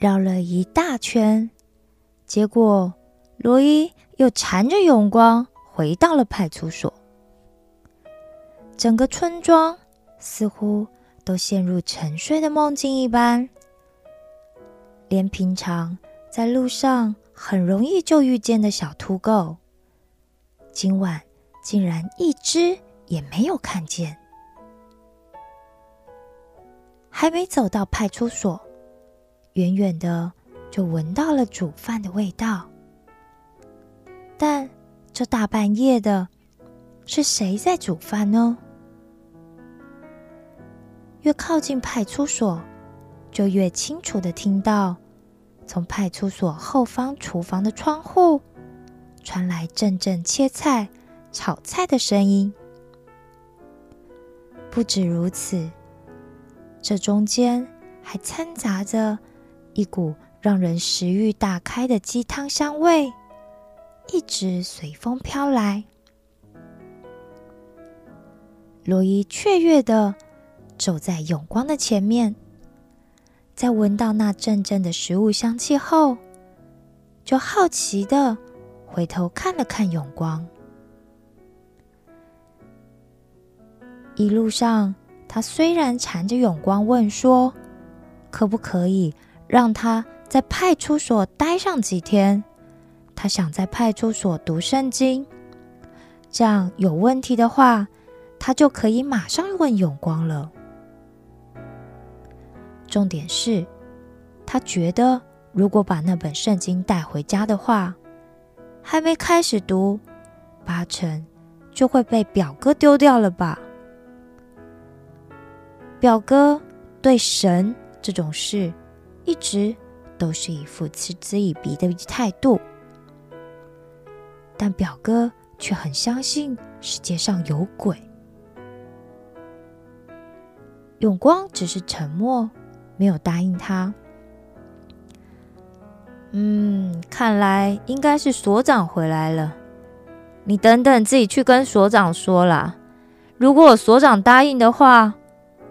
绕了一大圈，结果罗伊又缠着永光回到了派出所。整个村庄似乎都陷入沉睡的梦境一般，连平常在路上很容易就遇见的小土狗，今晚竟然一只也没有看见。还没走到派出所，远远的就闻到了煮饭的味道。但这大半夜的，是谁在煮饭呢？越靠近派出所，就越清楚的听到从派出所后方厨房的窗户传来阵阵切菜、炒菜的声音。不止如此，这中间还掺杂着一股让人食欲大开的鸡汤香味，一直随风飘来。罗伊雀跃的。走在永光的前面，在闻到那阵阵的食物香气后，就好奇的回头看了看永光。一路上，他虽然缠着永光问说：“可不可以让他在派出所待上几天？他想在派出所读圣经，这样有问题的话，他就可以马上问永光了。”重点是，他觉得如果把那本圣经带回家的话，还没开始读，八成就会被表哥丢掉了吧？表哥对神这种事一直都是一副嗤之以鼻的态度，但表哥却很相信世界上有鬼。永光只是沉默。没有答应他。嗯，看来应该是所长回来了。你等等，自己去跟所长说啦。如果所长答应的话，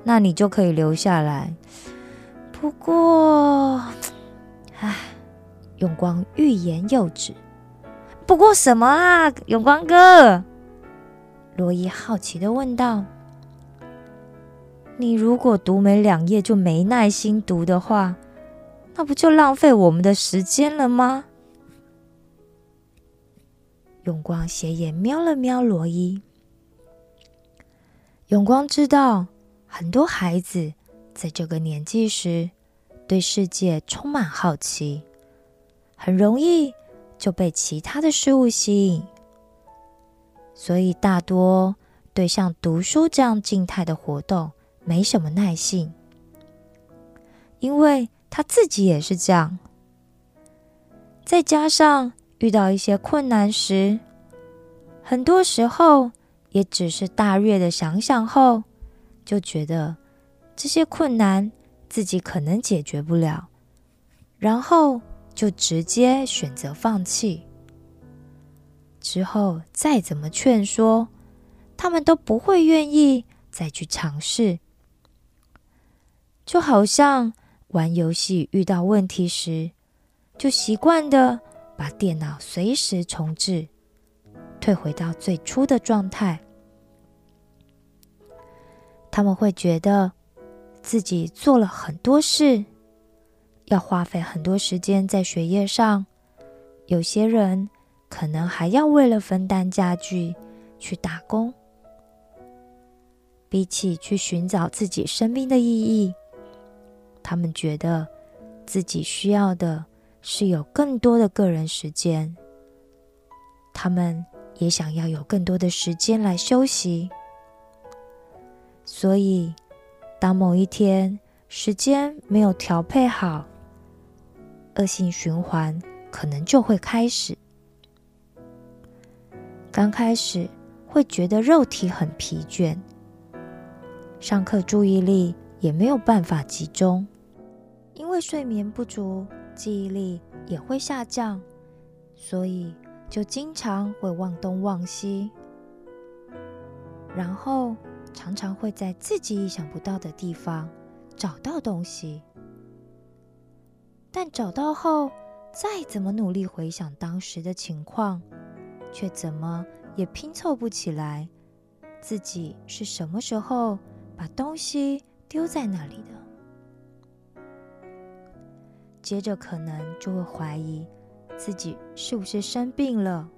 那你就可以留下来。不过，唉，永光欲言又止。不过什么啊，永光哥？罗伊好奇的问道。你如果读没两页就没耐心读的话，那不就浪费我们的时间了吗？永光斜眼瞄了瞄罗伊。永光知道，很多孩子在这个年纪时对世界充满好奇，很容易就被其他的事物吸引，所以大多对像读书这样静态的活动。没什么耐性，因为他自己也是这样。再加上遇到一些困难时，很多时候也只是大略的想想后，就觉得这些困难自己可能解决不了，然后就直接选择放弃。之后再怎么劝说，他们都不会愿意再去尝试。就好像玩游戏遇到问题时，就习惯的把电脑随时重置，退回到最初的状态。他们会觉得自己做了很多事，要花费很多时间在学业上。有些人可能还要为了分担家具去打工。比起去寻找自己生命的意义。他们觉得自己需要的是有更多的个人时间，他们也想要有更多的时间来休息。所以，当某一天时间没有调配好，恶性循环可能就会开始。刚开始会觉得肉体很疲倦，上课注意力也没有办法集中。因为睡眠不足，记忆力也会下降，所以就经常会忘东忘西，然后常常会在自己意想不到的地方找到东西。但找到后，再怎么努力回想当时的情况，却怎么也拼凑不起来自己是什么时候把东西丢在那里的。接着可能就会怀疑自己是不是生病了，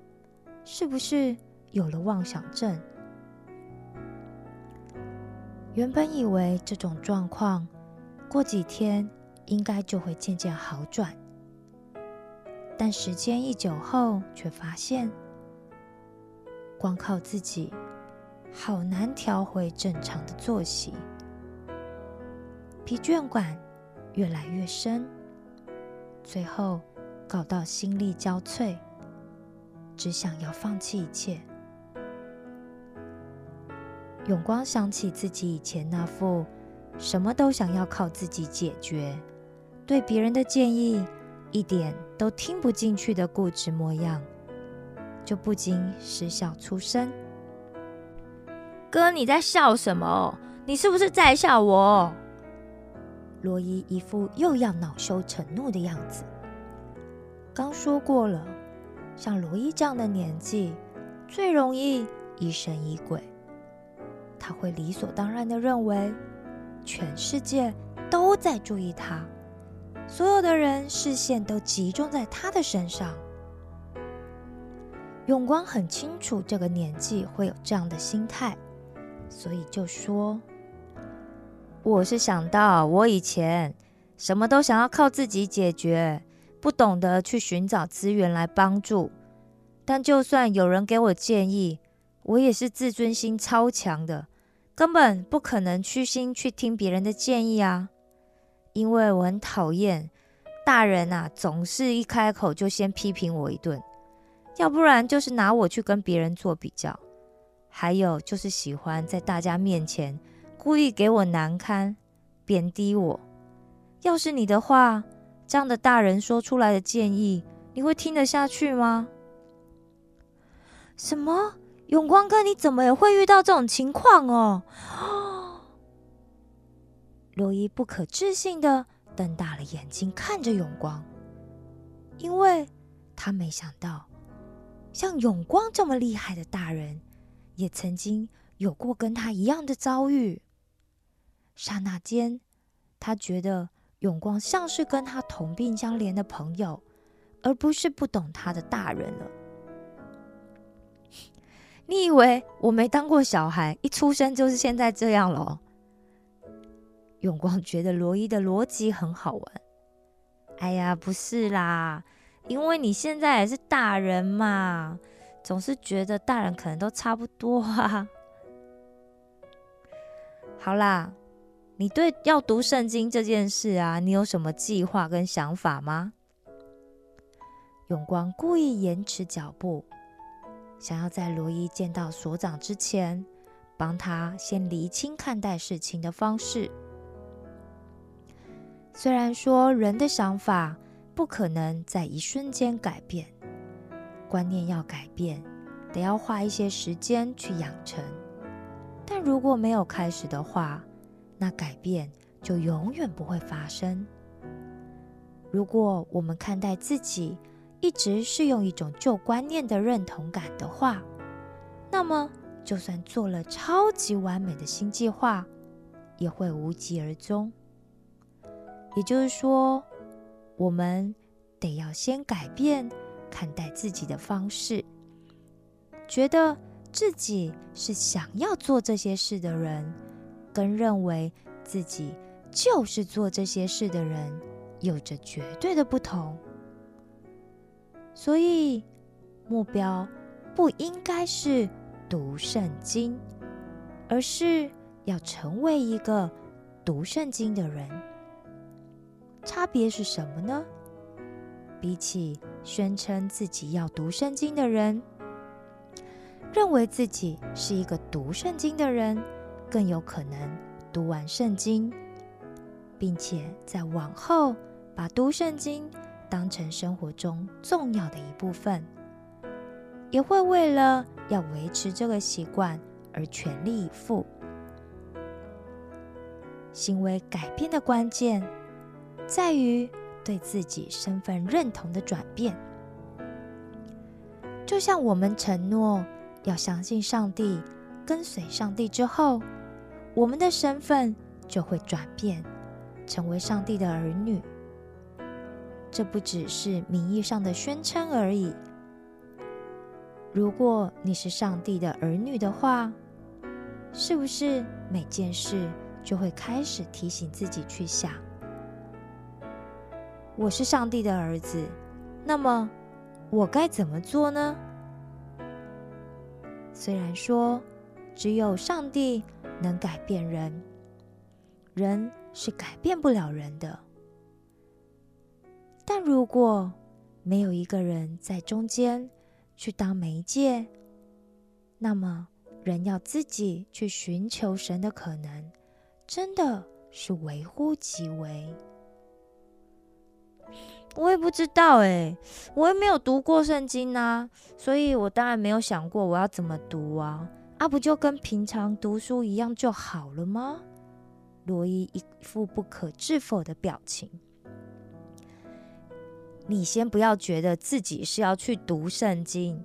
是不是有了妄想症。原本以为这种状况过几天应该就会渐渐好转，但时间一久后，却发现光靠自己好难调回正常的作息，疲倦感越来越深，最后搞到心力交瘁，只想要放弃一切。永光想起自己以前那副什么都想要靠自己解决，对别人的建议一点都听不进去的固执模样，就不禁失笑出声：“哥，你在笑什么？你是不是在笑我？”罗伊一副又要恼羞成怒的样子。刚说过了，像罗伊这样的年纪，最容易疑神疑鬼。他会理所当然的认为，全世界都在注意他，所有的人视线都集中在他的身上。永光很清楚这个年纪会有这样的心态，所以就说：“我是想到我以前什么都想要靠自己解决，不懂得去寻找资源来帮助。但就算有人给我建议，我也是自尊心超强的。”根本不可能虚心去听别人的建议啊！因为我很讨厌大人啊，总是一开口就先批评我一顿，要不然就是拿我去跟别人做比较，还有就是喜欢在大家面前故意给我难堪、贬低我。要是你的话，这样的大人说出来的建议，你会听得下去吗？什么？永光哥，你怎么也会遇到这种情况哦？罗伊不可置信的瞪大了眼睛看着永光，因为他没想到，像永光这么厉害的大人，也曾经有过跟他一样的遭遇。刹那间，他觉得永光像是跟他同病相怜的朋友，而不是不懂他的大人了。你以为我没当过小孩，一出生就是现在这样了？永光觉得罗伊的逻辑很好玩。哎呀，不是啦，因为你现在也是大人嘛，总是觉得大人可能都差不多啊。好啦，你对要读圣经这件事啊，你有什么计划跟想法吗？永光故意延迟脚步。想要在罗伊见到所长之前，帮他先厘清看待事情的方式。虽然说人的想法不可能在一瞬间改变，观念要改变，得要花一些时间去养成。但如果没有开始的话，那改变就永远不会发生。如果我们看待自己，一直是用一种旧观念的认同感的话，那么就算做了超级完美的新计划，也会无疾而终。也就是说，我们得要先改变看待自己的方式，觉得自己是想要做这些事的人，跟认为自己就是做这些事的人，有着绝对的不同。所以，目标不应该是读圣经，而是要成为一个读圣经的人。差别是什么呢？比起宣称自己要读圣经的人，认为自己是一个读圣经的人，更有可能读完圣经，并且在往后把读圣经。当成生活中重要的一部分，也会为了要维持这个习惯而全力以赴。行为改变的关键在于对自己身份认同的转变。就像我们承诺要相信上帝、跟随上帝之后，我们的身份就会转变，成为上帝的儿女。这不只是名义上的宣称而已。如果你是上帝的儿女的话，是不是每件事就会开始提醒自己去想：我是上帝的儿子，那么我该怎么做呢？虽然说只有上帝能改变人，人是改变不了人的。但如果没有一个人在中间去当媒介，那么人要自己去寻求神的可能，真的是微乎其微。我也不知道哎，我也没有读过圣经啊，所以我当然没有想过我要怎么读啊。啊，不就跟平常读书一样就好了吗？罗伊一副不可置否的表情。你先不要觉得自己是要去读圣经，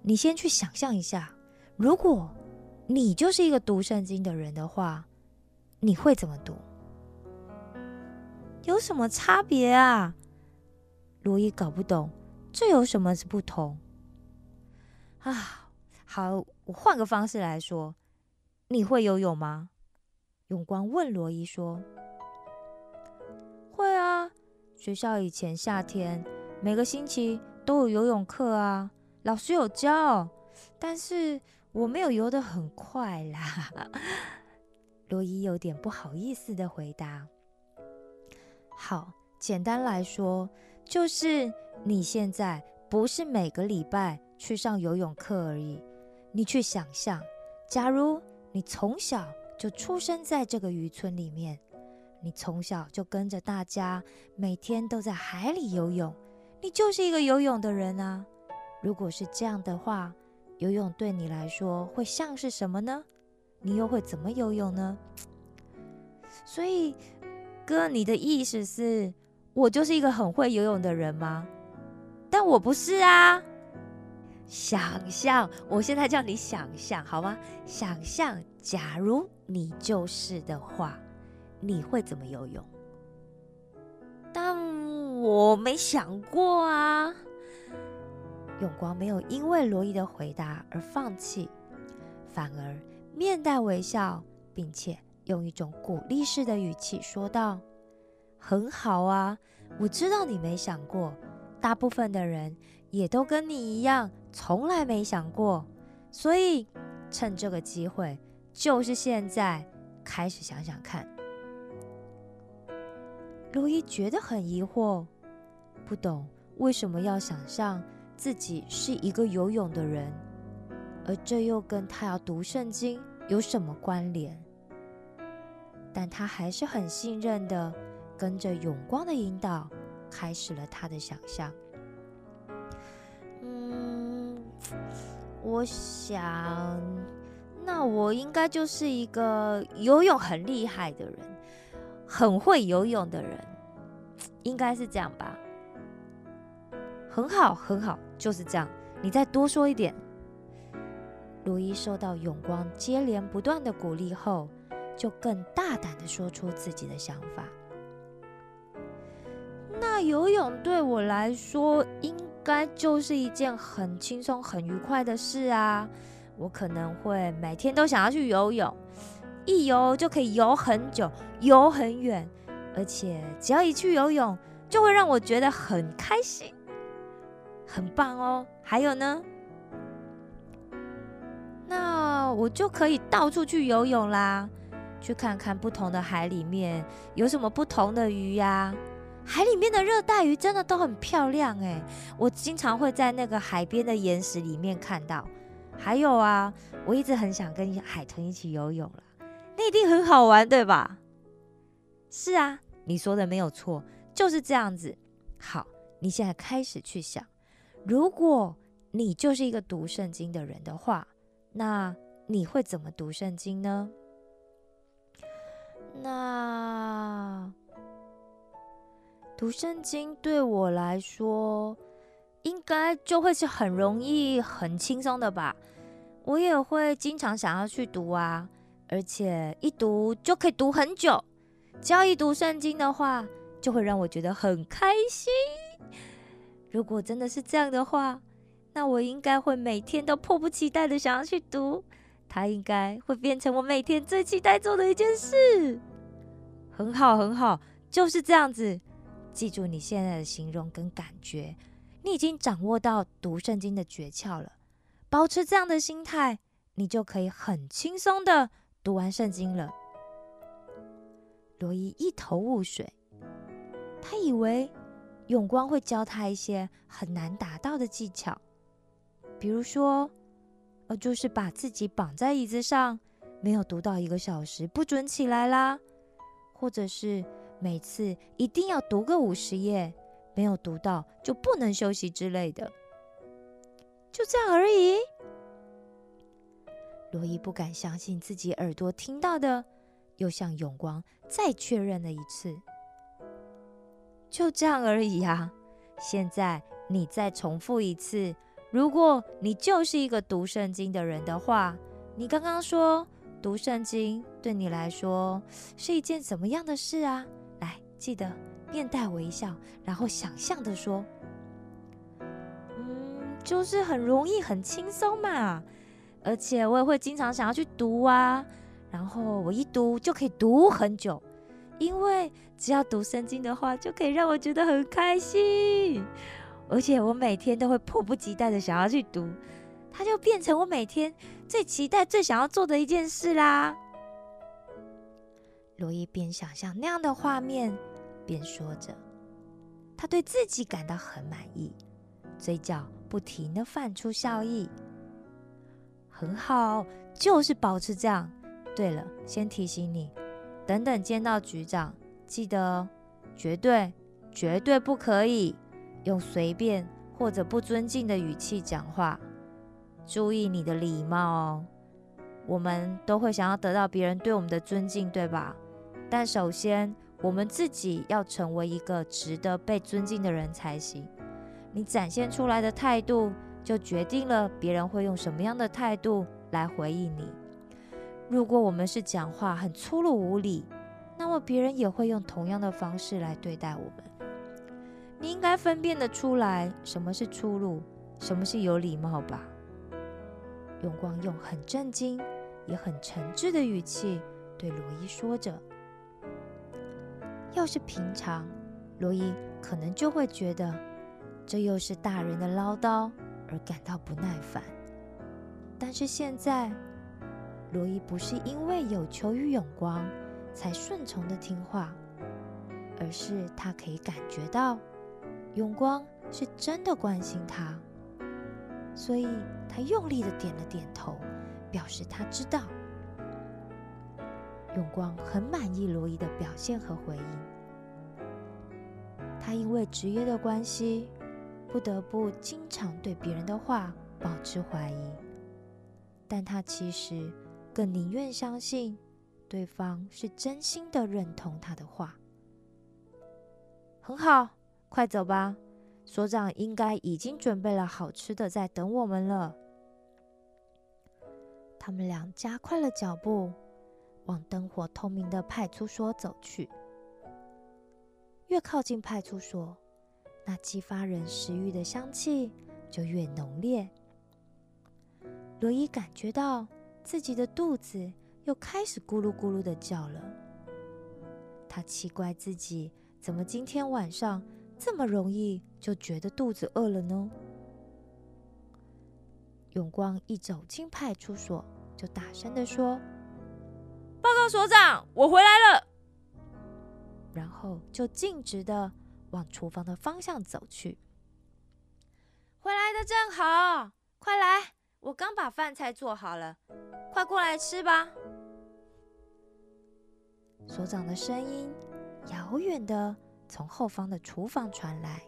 你先去想象一下，如果你就是一个读圣经的人的话，你会怎么读？有什么差别啊？罗伊搞不懂，这有什么是不同？啊，好，我换个方式来说，你会游泳吗？永光问罗伊说：“。”学校以前夏天每个星期都有游泳课啊，老师有教，但是我没有游得很快啦。罗伊有点不好意思的回答。好，简单来说，就是你现在不是每个礼拜去上游泳课而已。你去想象，假如你从小就出生在这个渔村里面。你从小就跟着大家，每天都在海里游泳，你就是一个游泳的人啊。如果是这样的话，游泳对你来说会像是什么呢？你又会怎么游泳呢？所以，哥，你的意思是，我就是一个很会游泳的人吗？但我不是啊。想象，我现在叫你想象好吗？想象，假如你就是的话。你会怎么游泳？但我没想过啊。永光没有因为罗伊的回答而放弃，反而面带微笑，并且用一种鼓励式的语气说道：“很好啊，我知道你没想过，大部分的人也都跟你一样，从来没想过。所以趁这个机会，就是现在，开始想想看。”罗伊觉得很疑惑，不懂为什么要想象自己是一个游泳的人，而这又跟他要读圣经有什么关联？但他还是很信任的，跟着永光的引导，开始了他的想象。嗯，我想，那我应该就是一个游泳很厉害的人。很会游泳的人，应该是这样吧？很好，很好，就是这样。你再多说一点。罗伊受到永光接连不断的鼓励后，就更大胆的说出自己的想法。那游泳对我来说，应该就是一件很轻松、很愉快的事啊！我可能会每天都想要去游泳。一游就可以游很久，游很远，而且只要一去游泳，就会让我觉得很开心，很棒哦。还有呢，那我就可以到处去游泳啦，去看看不同的海里面有什么不同的鱼呀。海里面的热带鱼真的都很漂亮诶，我经常会在那个海边的岩石里面看到。还有啊，我一直很想跟海豚一起游泳了。那一定很好玩，对吧？是啊，你说的没有错，就是这样子。好，你现在开始去想，如果你就是一个读圣经的人的话，那你会怎么读圣经呢？那读圣经对我来说，应该就会是很容易、很轻松的吧。我也会经常想要去读啊，而且一读就可以读很久。只要一读圣经的话，就会让我觉得很开心。如果真的是这样的话，那我应该会每天都迫不及待的想要去读。它应该会变成我每天最期待做的一件事。很好，很好，就是这样子。记住你现在的形容跟感觉，你已经掌握到读圣经的诀窍了。保持这样的心态，你就可以很轻松的读完圣经了。罗伊一头雾水，他以为永光会教他一些很难达到的技巧，比如说，呃，就是把自己绑在椅子上，没有读到一个小时不准起来啦，或者是。每次一定要读个五十页，没有读到就不能休息之类的，就这样而已。罗伊不敢相信自己耳朵听到的，又向永光再确认了一次。就这样而已啊！现在你再重复一次，如果你就是一个读圣经的人的话，你刚刚说读圣经对你来说是一件怎么样的事啊？来记得面带微笑，然后想象的说：“嗯，就是很容易、很轻松嘛。而且我也会经常想要去读啊。然后我一读就可以读很久，因为只要读圣经的话，就可以让我觉得很开心。而且我每天都会迫不及待的想要去读，它就变成我每天最期待、最想要做的一件事啦。”罗伊边想象那样的画面。边说着，他对自己感到很满意，嘴角不停的泛出笑意。很好，就是保持这样。对了，先提醒你，等等见到局长，记得绝对绝对不可以用随便或者不尊敬的语气讲话，注意你的礼貌哦。我们都会想要得到别人对我们的尊敬，对吧？但首先。我们自己要成为一个值得被尊敬的人才行。你展现出来的态度，就决定了别人会用什么样的态度来回应你。如果我们是讲话很粗鲁无礼，那么别人也会用同样的方式来对待我们。你应该分辨得出来什么是粗鲁，什么是有礼貌吧？永光用很震惊也很诚挚的语气对罗伊说着。要是平常，罗伊可能就会觉得这又是大人的唠叨而感到不耐烦。但是现在，罗伊不是因为有求于永光才顺从的听话，而是他可以感觉到永光是真的关心他，所以他用力的点了点头，表示他知道。永光很满意罗伊的表现和回应。他因为职业的关系，不得不经常对别人的话保持怀疑，但他其实更宁愿相信对方是真心的认同他的话。很好，快走吧，所长应该已经准备了好吃的在等我们了。他们俩加快了脚步。往灯火通明的派出所走去。越靠近派出所，那激发人食欲的香气就越浓烈。罗伊感觉到自己的肚子又开始咕噜咕噜的叫了。他奇怪自己怎么今天晚上这么容易就觉得肚子饿了呢？永光一走进派出所，就大声的说。报告所长，我回来了。然后就径直的往厨房的方向走去。回来的正好，快来，我刚把饭菜做好了，快过来吃吧。所长的声音遥远的从后方的厨房传来。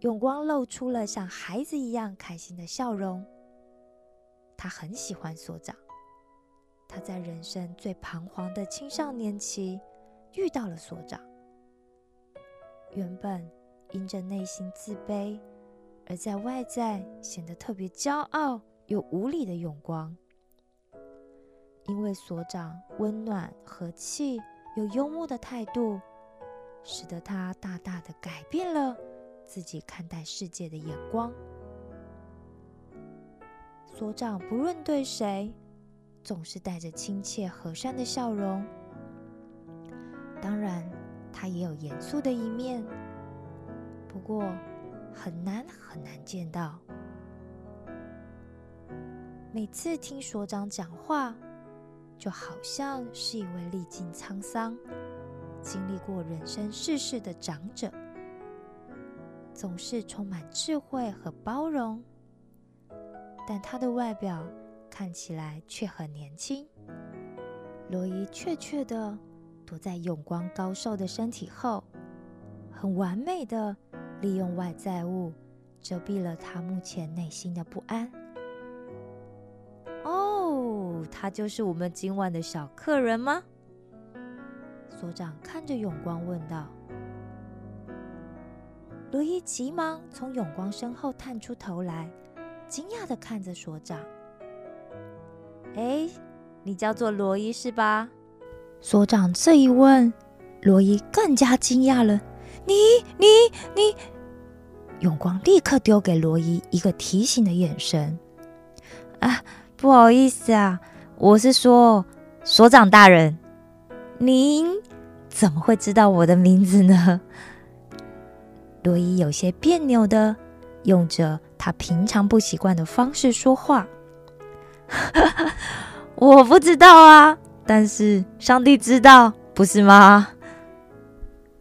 永光露出了像孩子一样开心的笑容。他很喜欢所长。他在人生最彷徨的青少年期遇到了所长，原本因着内心自卑，而在外在显得特别骄傲又无礼的永光。因为所长温暖和气又幽默的态度，使得他大大的改变了自己看待世界的眼光。所长不论对谁，总是带着亲切和善的笑容。当然，他也有严肃的一面，不过很难很难见到。每次听所长讲话。就好像是一位历尽沧桑、经历过人生世事的长者，总是充满智慧和包容。但他的外表看起来却很年轻。罗伊确确的躲在永光高瘦的身体后，很完美的利用外在物遮蔽了他目前内心的不安。哦他就是我们今晚的小客人吗？所长看着永光问道。罗伊急忙从永光身后探出头来，惊讶的看着所长。哎，你叫做罗伊是吧？所长这一问，罗伊更加惊讶了。你、你、你！永光立刻丢给罗伊一个提醒的眼神。啊，不好意思啊。我是说，所长大人，您怎么会知道我的名字呢？罗伊有些别扭的用着他平常不习惯的方式说话。我不知道啊，但是上帝知道，不是吗？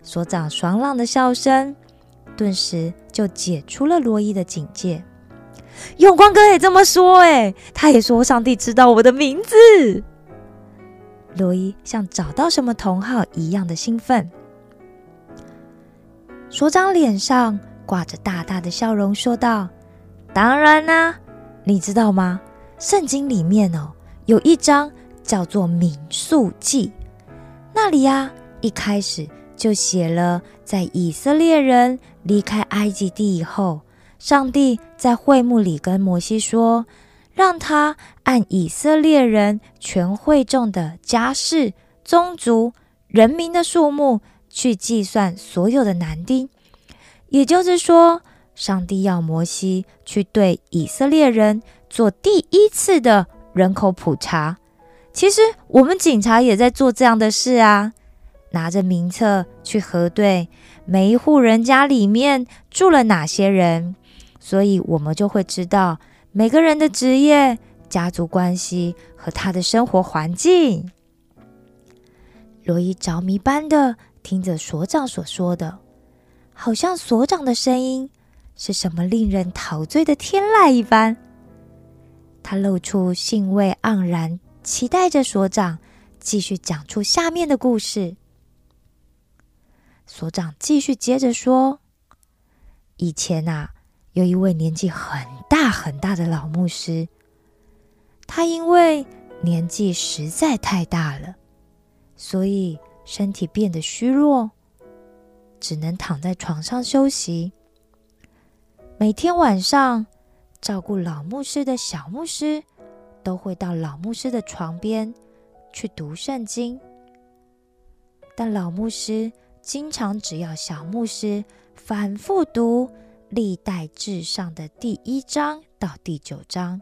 所长爽朗的笑声顿时就解除了罗伊的警戒。永光哥也这么说，哎，他也说上帝知道我的名字。罗伊像找到什么同好一样的兴奋。所长脸上挂着大大的笑容，说道：“当然啦，你知道吗？圣经里面哦，有一章叫做《民数记》，那里呀，一开始就写了，在以色列人离开埃及地以后。”上帝在会幕里跟摩西说：“让他按以色列人全会众的家世、宗族、人民的数目去计算所有的男丁。也就是说，上帝要摩西去对以色列人做第一次的人口普查。其实，我们警察也在做这样的事啊，拿着名册去核对每一户人家里面住了哪些人。”所以，我们就会知道每个人的职业、家族关系和他的生活环境。罗伊着迷般的听着所长所说的，好像所长的声音是什么令人陶醉的天籁一般。他露出兴味盎然，期待着所长继续讲出下面的故事。所长继续接着说：“以前啊。”有一位年纪很大很大的老牧师，他因为年纪实在太大了，所以身体变得虚弱，只能躺在床上休息。每天晚上，照顾老牧师的小牧师都会到老牧师的床边去读圣经，但老牧师经常只要小牧师反复读。历代至上的第一章到第九章，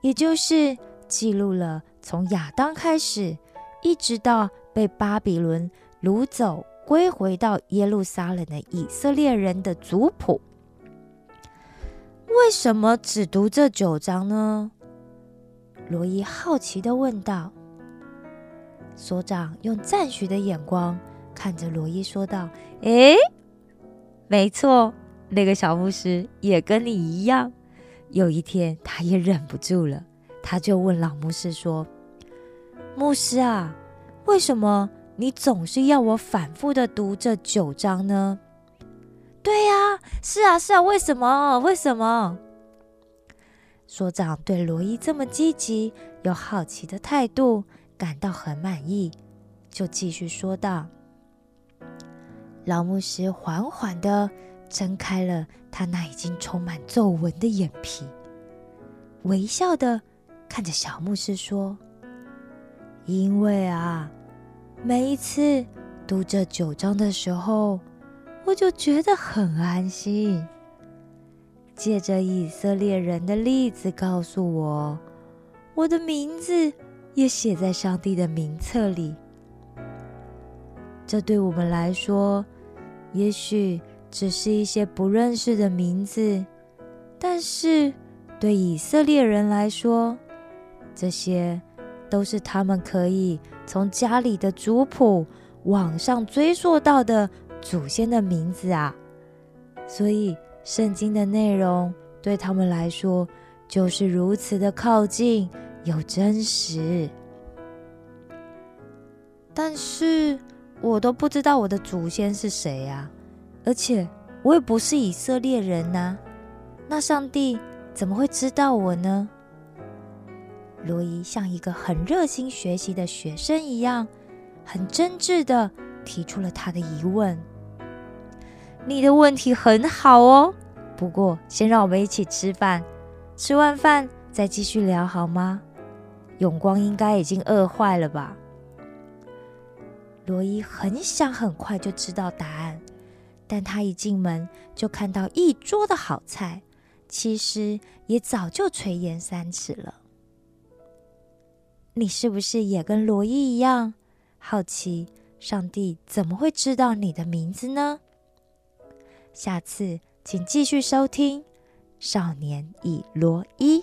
也就是记录了从亚当开始，一直到被巴比伦掳走归回到耶路撒冷的以色列人的族谱。为什么只读这九章呢？罗伊好奇的问道。所长用赞许的眼光看着罗伊，说道：“诶，没错。”那个小牧师也跟你一样，有一天他也忍不住了，他就问老牧师说：“牧师啊，为什么你总是要我反复的读这九章呢？”“对呀，是啊，是啊，为什么？为什么？”所长对罗伊这么积极又好奇的态度感到很满意，就继续说道：“老牧师缓缓的睁开了他那已经充满皱纹的眼皮，微笑的看着小牧师说：“因为啊，每一次读这九章的时候，我就觉得很安心。借着以色列人的例子，告诉我，我的名字也写在上帝的名册里。这对我们来说。”也许只是一些不认识的名字，但是对以色列人来说，这些都是他们可以从家里的族谱往上追溯到的祖先的名字啊。所以，圣经的内容对他们来说就是如此的靠近又真实。但是。我都不知道我的祖先是谁呀，而且我也不是以色列人呐，那上帝怎么会知道我呢？罗伊像一个很热心学习的学生一样，很真挚的提出了他的疑问。你的问题很好哦，不过先让我们一起吃饭，吃完饭再继续聊好吗？永光应该已经饿坏了吧？罗伊很想很快就知道答案，但他一进门就看到一桌的好菜，其实也早就垂涎三尺了。你是不是也跟罗伊一样好奇，上帝怎么会知道你的名字呢？下次请继续收听《少年与罗伊》。